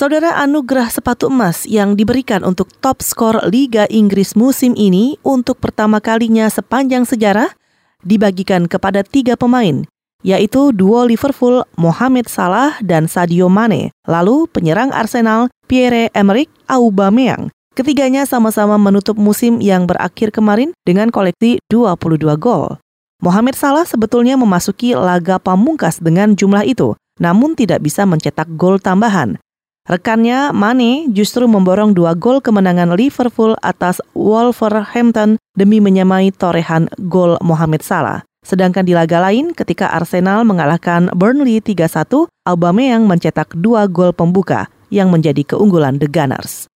Saudara anugerah sepatu emas yang diberikan untuk top skor Liga Inggris musim ini untuk pertama kalinya sepanjang sejarah dibagikan kepada tiga pemain, yaitu duo Liverpool Mohamed Salah dan Sadio Mane, lalu penyerang Arsenal Pierre-Emerick Aubameyang. Ketiganya sama-sama menutup musim yang berakhir kemarin dengan koleksi 22 gol. Mohamed Salah sebetulnya memasuki laga pamungkas dengan jumlah itu, namun tidak bisa mencetak gol tambahan. Rekannya, Mane, justru memborong dua gol kemenangan Liverpool atas Wolverhampton demi menyamai torehan gol Mohamed Salah. Sedangkan di laga lain, ketika Arsenal mengalahkan Burnley 3-1, Aubameyang mencetak dua gol pembuka yang menjadi keunggulan The Gunners.